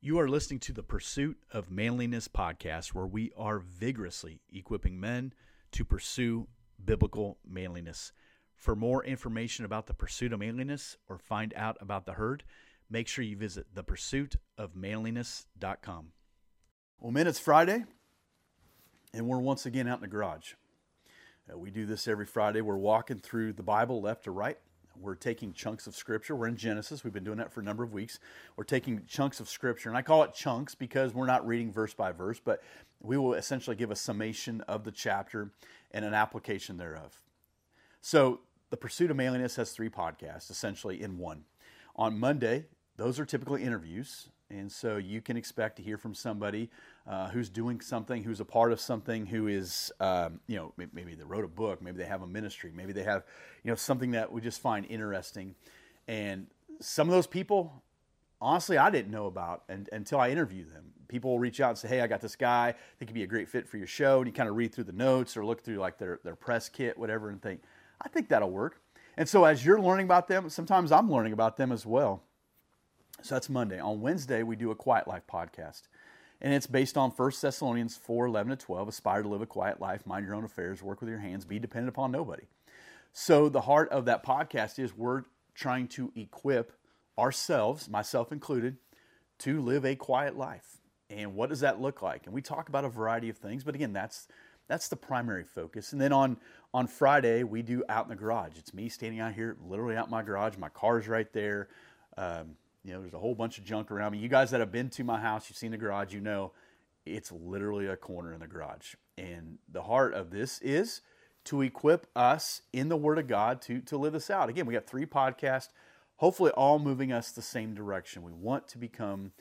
You are listening to the Pursuit of Manliness podcast, where we are vigorously equipping men to pursue biblical manliness. For more information about the pursuit of manliness or find out about the herd, make sure you visit thepursuitofmanliness.com. Well, men, it's Friday, and we're once again out in the garage. Uh, we do this every Friday. We're walking through the Bible left to right. We're taking chunks of scripture. We're in Genesis. We've been doing that for a number of weeks. We're taking chunks of scripture, and I call it chunks because we're not reading verse by verse, but we will essentially give a summation of the chapter and an application thereof. So, the Pursuit of Manliness has three podcasts essentially in one. On Monday, those are typically interviews. And so you can expect to hear from somebody uh, who's doing something, who's a part of something, who is, um, you know, maybe they wrote a book, maybe they have a ministry, maybe they have, you know, something that we just find interesting. And some of those people, honestly, I didn't know about and, until I interview them. People will reach out and say, hey, I got this guy, think he'd be a great fit for your show. And you kind of read through the notes or look through like their, their press kit, whatever, and think, I think that'll work. And so as you're learning about them, sometimes I'm learning about them as well. So that's Monday. On Wednesday, we do a Quiet Life podcast. And it's based on 1 Thessalonians 4 11 to 12. Aspire to live a quiet life, mind your own affairs, work with your hands, be dependent upon nobody. So, the heart of that podcast is we're trying to equip ourselves, myself included, to live a quiet life. And what does that look like? And we talk about a variety of things, but again, that's that's the primary focus. And then on on Friday, we do out in the garage. It's me standing out here, literally out in my garage. My car's right there. Um, you know, there's a whole bunch of junk around me. You guys that have been to my house, you've seen the garage, you know it's literally a corner in the garage. And the heart of this is to equip us in the Word of God to, to live this out. Again, we got three podcasts, hopefully all moving us the same direction. We want to become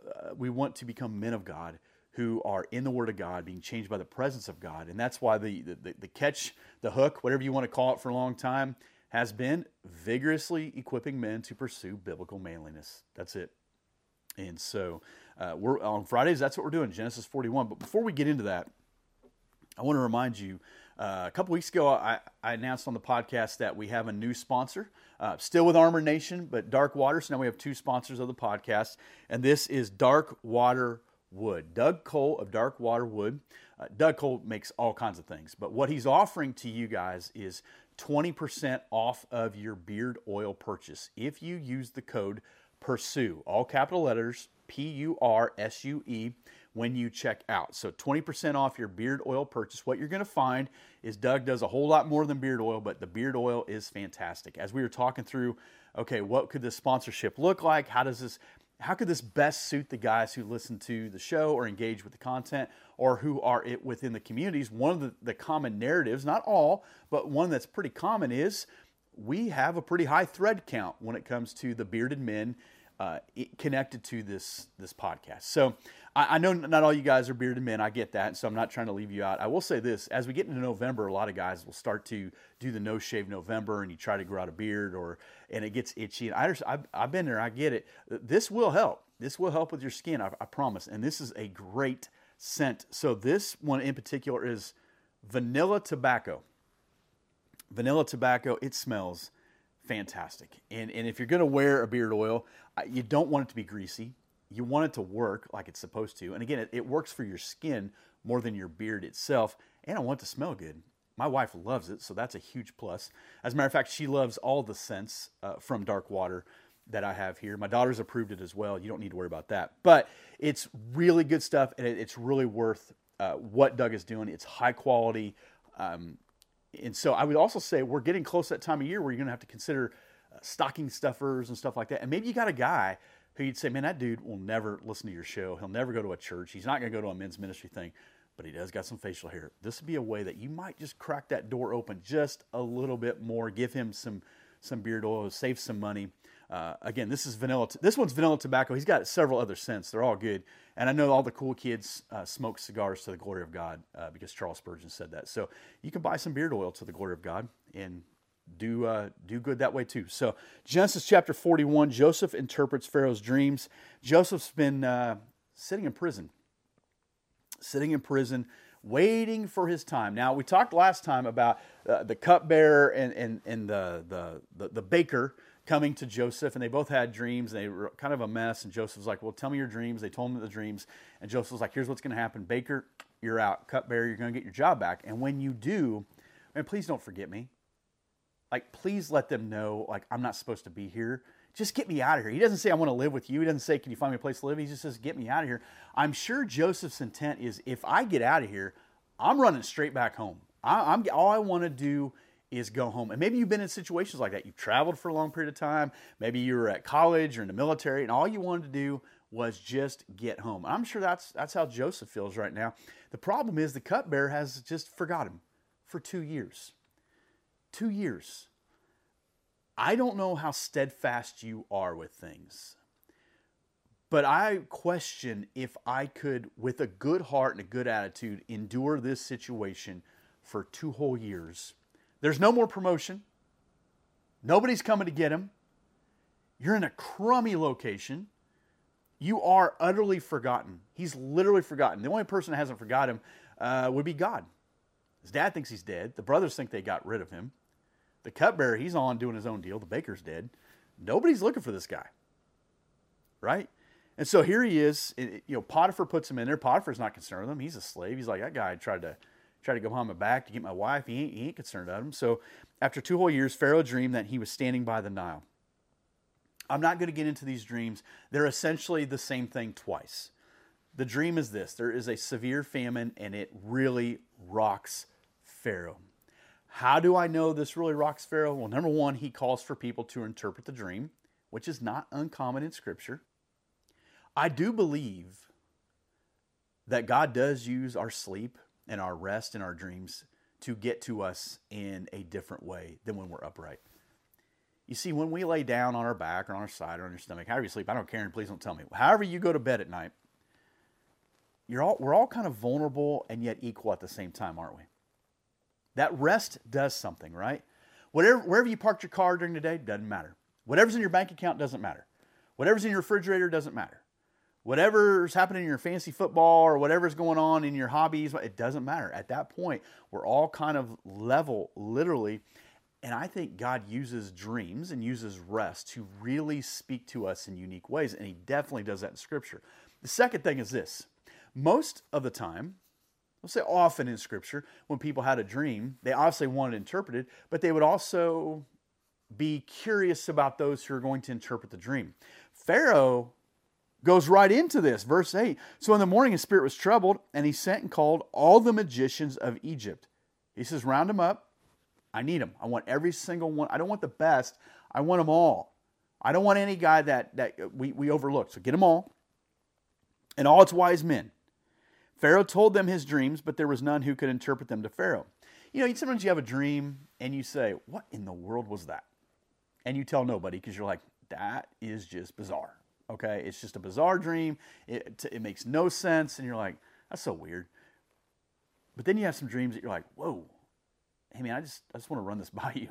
uh, we want to become men of God who are in the Word of God, being changed by the presence of God. And that's why the, the, the catch, the hook, whatever you want to call it for a long time, has been vigorously equipping men to pursue biblical manliness. That's it. And so uh, we're on Fridays. That's what we're doing, Genesis 41. But before we get into that, I want to remind you. Uh, a couple weeks ago, I, I, announced on the podcast that we have a new sponsor, uh, still with Armor Nation, but Dark Water. So now we have two sponsors of the podcast, and this is Dark Water Wood. Doug Cole of Dark Water Wood. Uh, Doug Cole makes all kinds of things, but what he's offering to you guys is 20% off of your beard oil purchase if you use the code PURSUE, all capital letters, P U R S U E, when you check out. So 20% off your beard oil purchase. What you're going to find is Doug does a whole lot more than beard oil, but the beard oil is fantastic. As we were talking through, okay, what could this sponsorship look like? How does this how could this best suit the guys who listen to the show or engage with the content or who are it within the communities? One of the, the common narratives, not all, but one that's pretty common is we have a pretty high thread count when it comes to the bearded men uh, connected to this this podcast. So I, I, know not all you guys are bearded men. I get that, so I'm not trying to leave you out. I will say this: as we get into November, a lot of guys will start to do the no shave November, and you try to grow out a beard, or and it gets itchy. And I I've, I've been there. I get it. This will help. This will help with your skin. I, I promise. And this is a great scent. So this one in particular is vanilla tobacco. Vanilla tobacco. It smells fantastic. And, and if you're going to wear a beard oil, you don't want it to be greasy. You want it to work like it's supposed to. And again, it, it works for your skin more than your beard itself. And I want it to smell good. My wife loves it, so that's a huge plus. As a matter of fact, she loves all the scents uh, from Dark Water that I have here. My daughter's approved it as well. You don't need to worry about that. But it's really good stuff, and it, it's really worth uh, what Doug is doing. It's high quality. Um, and so I would also say we're getting close that time of year where you're going to have to consider uh, stocking stuffers and stuff like that. And maybe you got a guy who you'd say, man, that dude will never listen to your show. He'll never go to a church. He's not going to go to a men's ministry thing, but he does got some facial hair. This would be a way that you might just crack that door open just a little bit more, give him some some beard oil, save some money. Uh, again, this is vanilla. T- this one's vanilla tobacco. He's got several other scents. They're all good. And I know all the cool kids uh, smoke cigars to the glory of God uh, because Charles Spurgeon said that. So you can buy some beard oil to the glory of God and do uh, do good that way too. So Genesis chapter 41, Joseph interprets Pharaoh's dreams. Joseph's been uh, sitting in prison, sitting in prison, waiting for his time. Now we talked last time about uh, the cupbearer and and and the the the, the baker coming to Joseph, and they both had dreams, and they were kind of a mess. And Joseph was like, Well, tell me your dreams. They told him the dreams. And Joseph was like, Here's what's going to happen Baker, you're out. Cupbearer, you're going to get your job back. And when you do, and please don't forget me. Like, please let them know, like, I'm not supposed to be here. Just get me out of here. He doesn't say, I want to live with you. He doesn't say, Can you find me a place to live? He just says, Get me out of here. I'm sure Joseph's intent is, if I get out of here, I'm running straight back home. I, am all I want to do is go home. And maybe you've been in situations like that. You've traveled for a long period of time. Maybe you were at college or in the military, and all you wanted to do was just get home. I'm sure that's that's how Joseph feels right now. The problem is the cupbearer has just forgot him for two years. Two years. I don't know how steadfast you are with things, but I question if I could, with a good heart and a good attitude, endure this situation for two whole years. There's no more promotion. Nobody's coming to get him. You're in a crummy location. You are utterly forgotten. He's literally forgotten. The only person that hasn't forgotten him uh, would be God. His dad thinks he's dead. The brothers think they got rid of him. The cupbearer, he's on doing his own deal. The baker's dead. Nobody's looking for this guy. Right? And so here he is. You know, Potiphar puts him in there. Potiphar's not concerned with him. He's a slave. He's like, that guy tried to try to go behind my back to get my wife. He ain't, he ain't concerned about him. So after two whole years, Pharaoh dreamed that he was standing by the Nile. I'm not going to get into these dreams. They're essentially the same thing twice. The dream is this there is a severe famine, and it really rocks Pharaoh. How do I know this really rocks Pharaoh? Well, number one, he calls for people to interpret the dream, which is not uncommon in Scripture. I do believe that God does use our sleep and our rest and our dreams to get to us in a different way than when we're upright. You see, when we lay down on our back or on our side or on your stomach, however you sleep, I don't care, and please don't tell me. However you go to bed at night, you're all, we're all kind of vulnerable and yet equal at the same time, aren't we? That rest does something, right? Whatever, wherever you parked your car during the day doesn't matter. Whatever's in your bank account doesn't matter. Whatever's in your refrigerator doesn't matter. Whatever's happening in your fancy football or whatever's going on in your hobbies, it doesn't matter. At that point, we're all kind of level, literally. And I think God uses dreams and uses rest to really speak to us in unique ways. And He definitely does that in Scripture. The second thing is this most of the time, let's say often in Scripture, when people had a dream, they obviously wanted it interpreted, but they would also be curious about those who are going to interpret the dream. Pharaoh goes right into this. Verse 8 So in the morning his spirit was troubled, and he sent and called all the magicians of Egypt. He says, Round them up. I need them. I want every single one. I don't want the best. I want them all. I don't want any guy that, that we, we overlook. So get them all. And all its wise men. Pharaoh told them his dreams, but there was none who could interpret them to Pharaoh. You know, sometimes you have a dream and you say, What in the world was that? And you tell nobody because you're like, That is just bizarre. Okay, it's just a bizarre dream. It, it makes no sense. And you're like, That's so weird. But then you have some dreams that you're like, Whoa, hey man, I just, I just want to run this by you.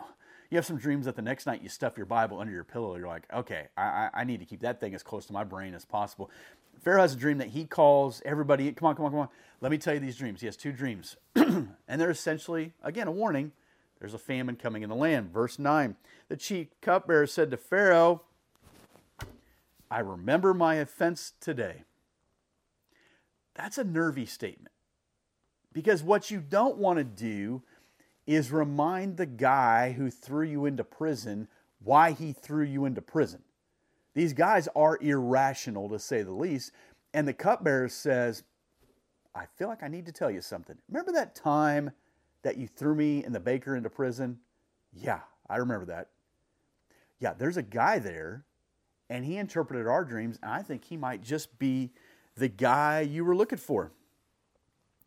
You have some dreams that the next night you stuff your Bible under your pillow. You're like, okay, I, I need to keep that thing as close to my brain as possible. Pharaoh has a dream that he calls everybody, come on, come on, come on. Let me tell you these dreams. He has two dreams. and they're essentially, again, a warning. There's a famine coming in the land. Verse 9 The chief cupbearer said to Pharaoh, I remember my offense today. That's a nervy statement. Because what you don't want to do is remind the guy who threw you into prison why he threw you into prison. These guys are irrational, to say the least. And the cupbearer says, I feel like I need to tell you something. Remember that time that you threw me and the baker into prison? Yeah, I remember that. Yeah, there's a guy there, and he interpreted our dreams, and I think he might just be the guy you were looking for.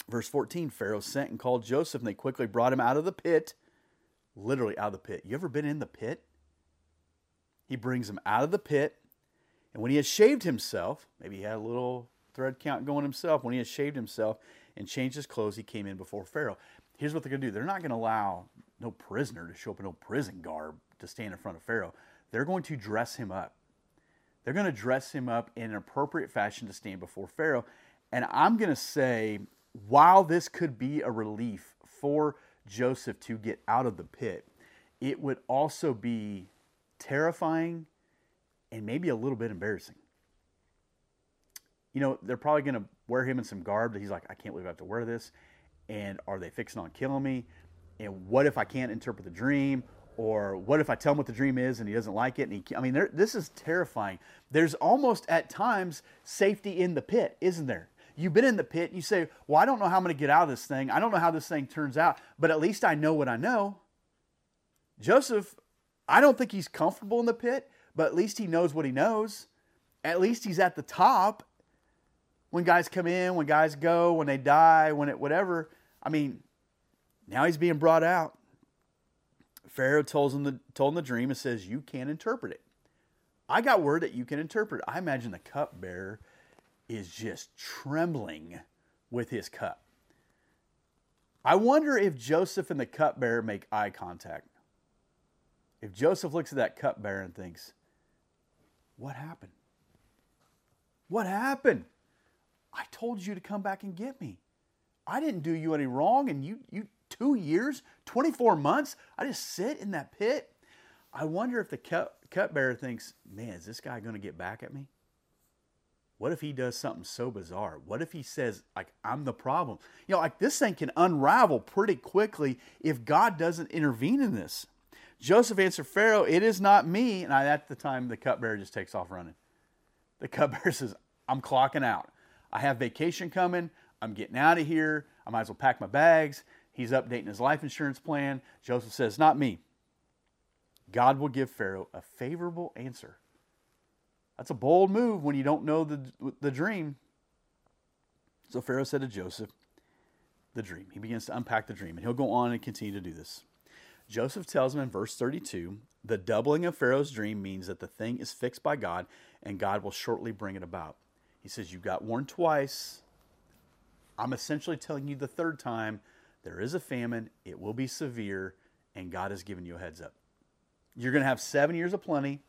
Verse 14 Pharaoh sent and called Joseph, and they quickly brought him out of the pit. Literally out of the pit. You ever been in the pit? He brings him out of the pit. And when he has shaved himself, maybe he had a little thread count going himself. When he has shaved himself and changed his clothes, he came in before Pharaoh. Here's what they're going to do they're not going to allow no prisoner to show up in no prison garb to stand in front of Pharaoh. They're going to dress him up. They're going to dress him up in an appropriate fashion to stand before Pharaoh. And I'm going to say, while this could be a relief for Joseph to get out of the pit, it would also be terrifying, and maybe a little bit embarrassing. You know, they're probably going to wear him in some garb that he's like, I can't believe I have to wear this. And are they fixing on killing me? And what if I can't interpret the dream? Or what if I tell him what the dream is and he doesn't like it? And he, I mean, this is terrifying. There's almost at times safety in the pit, isn't there? You've been in the pit. And you say, "Well, I don't know how I'm going to get out of this thing. I don't know how this thing turns out, but at least I know what I know." Joseph, I don't think he's comfortable in the pit, but at least he knows what he knows. At least he's at the top. When guys come in, when guys go, when they die, when it whatever. I mean, now he's being brought out. Pharaoh tells him the told him the dream and says, "You can't interpret it." I got word that you can interpret. I imagine the cupbearer is just trembling with his cup. I wonder if Joseph and the cupbearer make eye contact. If Joseph looks at that cupbearer and thinks, What happened? What happened? I told you to come back and get me. I didn't do you any wrong, and you, you two years, 24 months, I just sit in that pit. I wonder if the cup, cupbearer thinks, man, is this guy going to get back at me? What if he does something so bizarre? What if he says, like, I'm the problem? You know, like this thing can unravel pretty quickly if God doesn't intervene in this. Joseph answered Pharaoh, It is not me. And at the time, the cupbearer just takes off running. The cupbearer says, I'm clocking out. I have vacation coming. I'm getting out of here. I might as well pack my bags. He's updating his life insurance plan. Joseph says, Not me. God will give Pharaoh a favorable answer. That's a bold move when you don't know the, the dream. So Pharaoh said to Joseph, the dream. He begins to unpack the dream, and he'll go on and continue to do this. Joseph tells him in verse 32 the doubling of Pharaoh's dream means that the thing is fixed by God, and God will shortly bring it about. He says, You got warned twice. I'm essentially telling you the third time there is a famine, it will be severe, and God has given you a heads up. You're going to have seven years of plenty,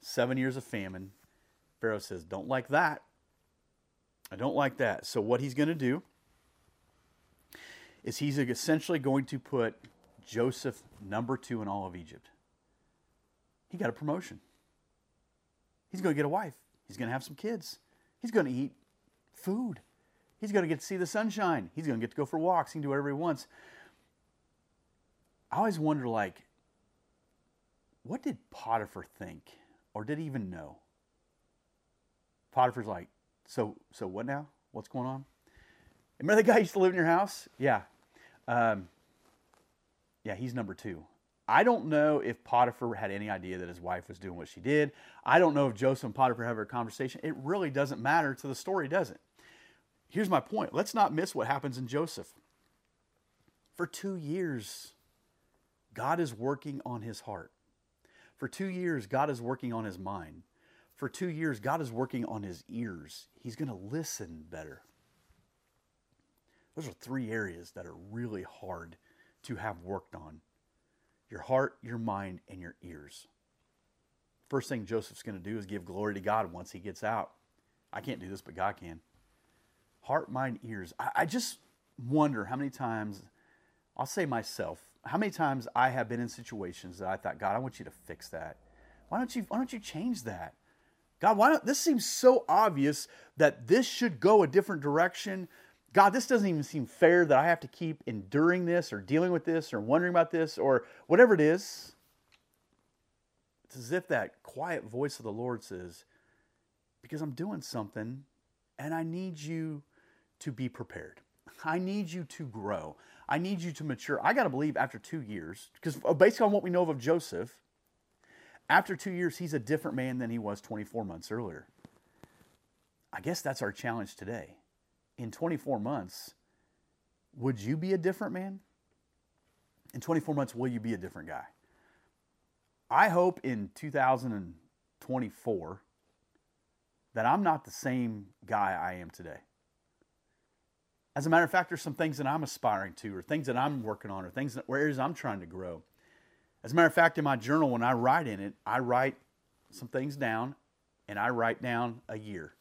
seven years of famine, Pharaoh says, Don't like that. I don't like that. So, what he's going to do is he's essentially going to put Joseph number two in all of Egypt. He got a promotion. He's going to get a wife. He's going to have some kids. He's going to eat food. He's going to get to see the sunshine. He's going to get to go for walks. He can do whatever he wants. I always wonder, like, what did Potiphar think, or did he even know? Potiphar's like, so so what now? What's going on? Remember the guy used to live in your house? Yeah. Um, yeah, he's number two. I don't know if Potiphar had any idea that his wife was doing what she did. I don't know if Joseph and Potiphar have a conversation. It really doesn't matter to the story, does it? Here's my point. Let's not miss what happens in Joseph. For two years, God is working on his heart. For two years, God is working on his mind for two years, God is working on his ears. He's going to listen better. Those are three areas that are really hard to have worked on your heart, your mind, and your ears. First thing Joseph's going to do is give glory to God once he gets out. I can't do this, but God can. Heart, mind, ears. I, I just wonder how many times, I'll say myself, how many times I have been in situations that I thought, God, I want you to fix that. Why don't you, why don't you change that? God, why don't this seems so obvious that this should go a different direction? God, this doesn't even seem fair that I have to keep enduring this or dealing with this or wondering about this or whatever it is. It's as if that quiet voice of the Lord says, Because I'm doing something and I need you to be prepared. I need you to grow. I need you to mature. I got to believe after two years, because uh, based on what we know of Joseph, after two years, he's a different man than he was 24 months earlier. I guess that's our challenge today. In 24 months, would you be a different man? In 24 months, will you be a different guy? I hope in 2024 that I'm not the same guy I am today. As a matter of fact, there's some things that I'm aspiring to, or things that I'm working on, or things that areas I'm trying to grow. As a matter of fact, in my journal, when I write in it, I write some things down and I write down a year.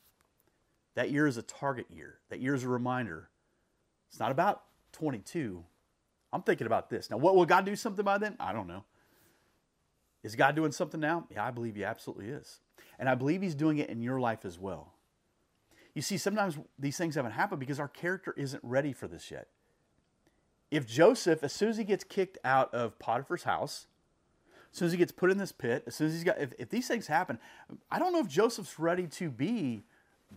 That year is a target year. That year is a reminder. It's not about 22. I'm thinking about this. Now, what will God do something by then? I don't know. Is God doing something now? Yeah, I believe He absolutely is. And I believe He's doing it in your life as well. You see, sometimes these things haven't happened because our character isn't ready for this yet. If Joseph, as soon as he gets kicked out of Potiphar's house, as soon as he gets put in this pit, as soon as he's got, if, if these things happen, I don't know if Joseph's ready to be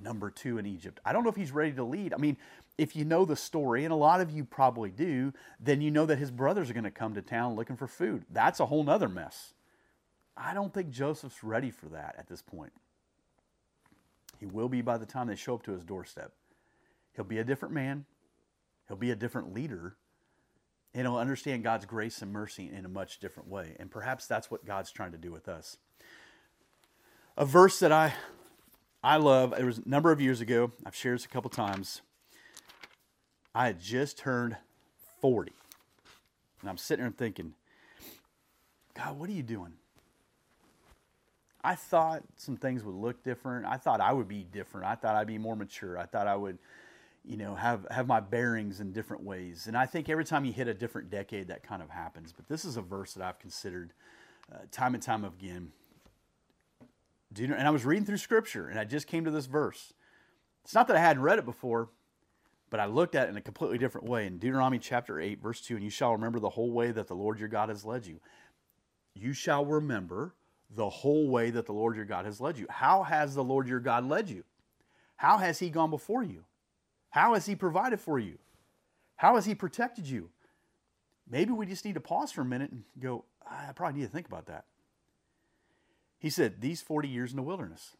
number two in Egypt. I don't know if he's ready to lead. I mean, if you know the story, and a lot of you probably do, then you know that his brothers are going to come to town looking for food. That's a whole nother mess. I don't think Joseph's ready for that at this point. He will be by the time they show up to his doorstep. He'll be a different man, he'll be a different leader, and he'll understand God's grace and mercy in a much different way. And perhaps that's what God's trying to do with us. A verse that I I love, it was a number of years ago, I've shared this a couple times. I had just turned 40. And I'm sitting there thinking, God, what are you doing? I thought some things would look different. I thought I would be different. I thought I'd be more mature. I thought I would, you know, have have my bearings in different ways. And I think every time you hit a different decade, that kind of happens. But this is a verse that I've considered uh, time and time again. Do you know, and I was reading through Scripture, and I just came to this verse. It's not that I hadn't read it before, but I looked at it in a completely different way. In Deuteronomy chapter 8, verse 2, and you shall remember the whole way that the Lord your God has led you. You shall remember the whole way that the Lord your God has led you. How has the Lord your God led you? How has He gone before you? How has He provided for you? How has He protected you? Maybe we just need to pause for a minute and go, I probably need to think about that. He said, These 40 years in the wilderness.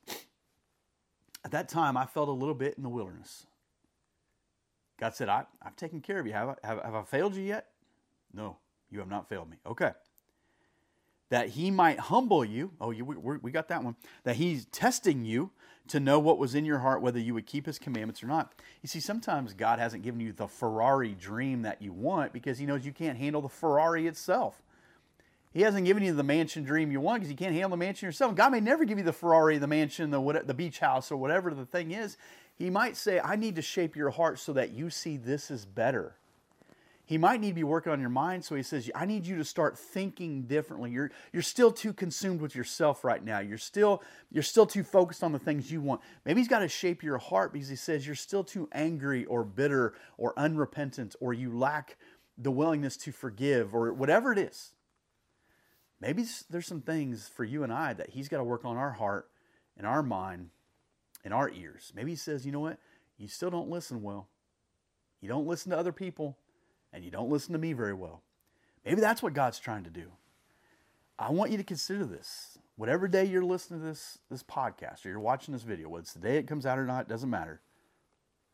At that time, I felt a little bit in the wilderness. God said, I, have taken care of you. Have I, have, have I failed you yet? No, you have not failed me. Okay that he might humble you. Oh, you, we, we got that one. That he's testing you to know what was in your heart, whether you would keep his commandments or not. You see, sometimes God hasn't given you the Ferrari dream that you want because he knows you can't handle the Ferrari itself. He hasn't given you the mansion dream you want because you can't handle the mansion yourself. God may never give you the Ferrari, the mansion, the, what, the beach house, or whatever the thing is. He might say, I need to shape your heart so that you see this is better. He might need to be working on your mind. So he says, I need you to start thinking differently. You're, you're still too consumed with yourself right now. You're still, you're still too focused on the things you want. Maybe he's got to shape your heart because he says you're still too angry or bitter or unrepentant or you lack the willingness to forgive or whatever it is. Maybe there's some things for you and I that he's got to work on our heart and our mind and our ears. Maybe he says, you know what? You still don't listen well. You don't listen to other people and you don't listen to me very well. Maybe that's what God's trying to do. I want you to consider this. Whatever day you're listening to this, this podcast or you're watching this video, whether it's the day it comes out or not, doesn't matter.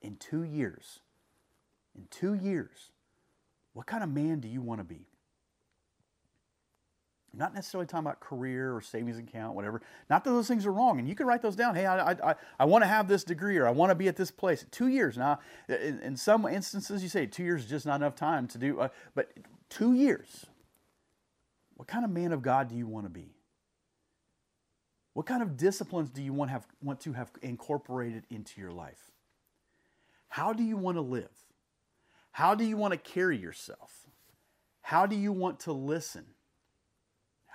In two years, in two years, what kind of man do you want to be? I'm not necessarily talking about career or savings account, whatever. Not that those things are wrong, and you can write those down. Hey, I, I, I want to have this degree, or I want to be at this place. Two years now. In, in some instances, you say two years is just not enough time to do. Uh, but two years. What kind of man of God do you want to be? What kind of disciplines do you want, have, want to have incorporated into your life? How do you want to live? How do you want to carry yourself? How do you want to listen?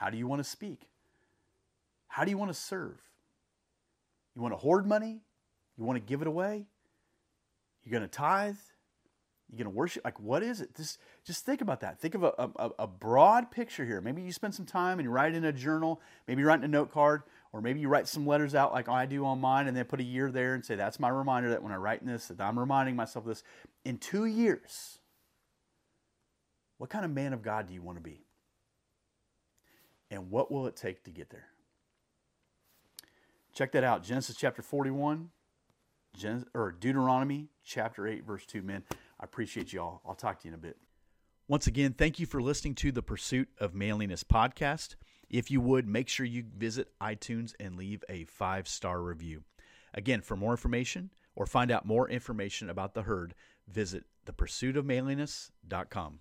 How do you want to speak? How do you want to serve? You want to hoard money? You want to give it away? You're going to tithe? You're going to worship? Like, what is it? Just, just think about that. Think of a, a, a broad picture here. Maybe you spend some time and you write in a journal, maybe you write in a note card, or maybe you write some letters out like I do on mine and then put a year there and say, that's my reminder that when I write this, that I'm reminding myself of this. In two years, what kind of man of God do you want to be? And what will it take to get there? Check that out Genesis chapter 41, Gen- or Deuteronomy chapter 8, verse 2. Men, I appreciate you all. I'll talk to you in a bit. Once again, thank you for listening to the Pursuit of Manliness podcast. If you would, make sure you visit iTunes and leave a five star review. Again, for more information or find out more information about the herd, visit thepursuitofmanliness.com.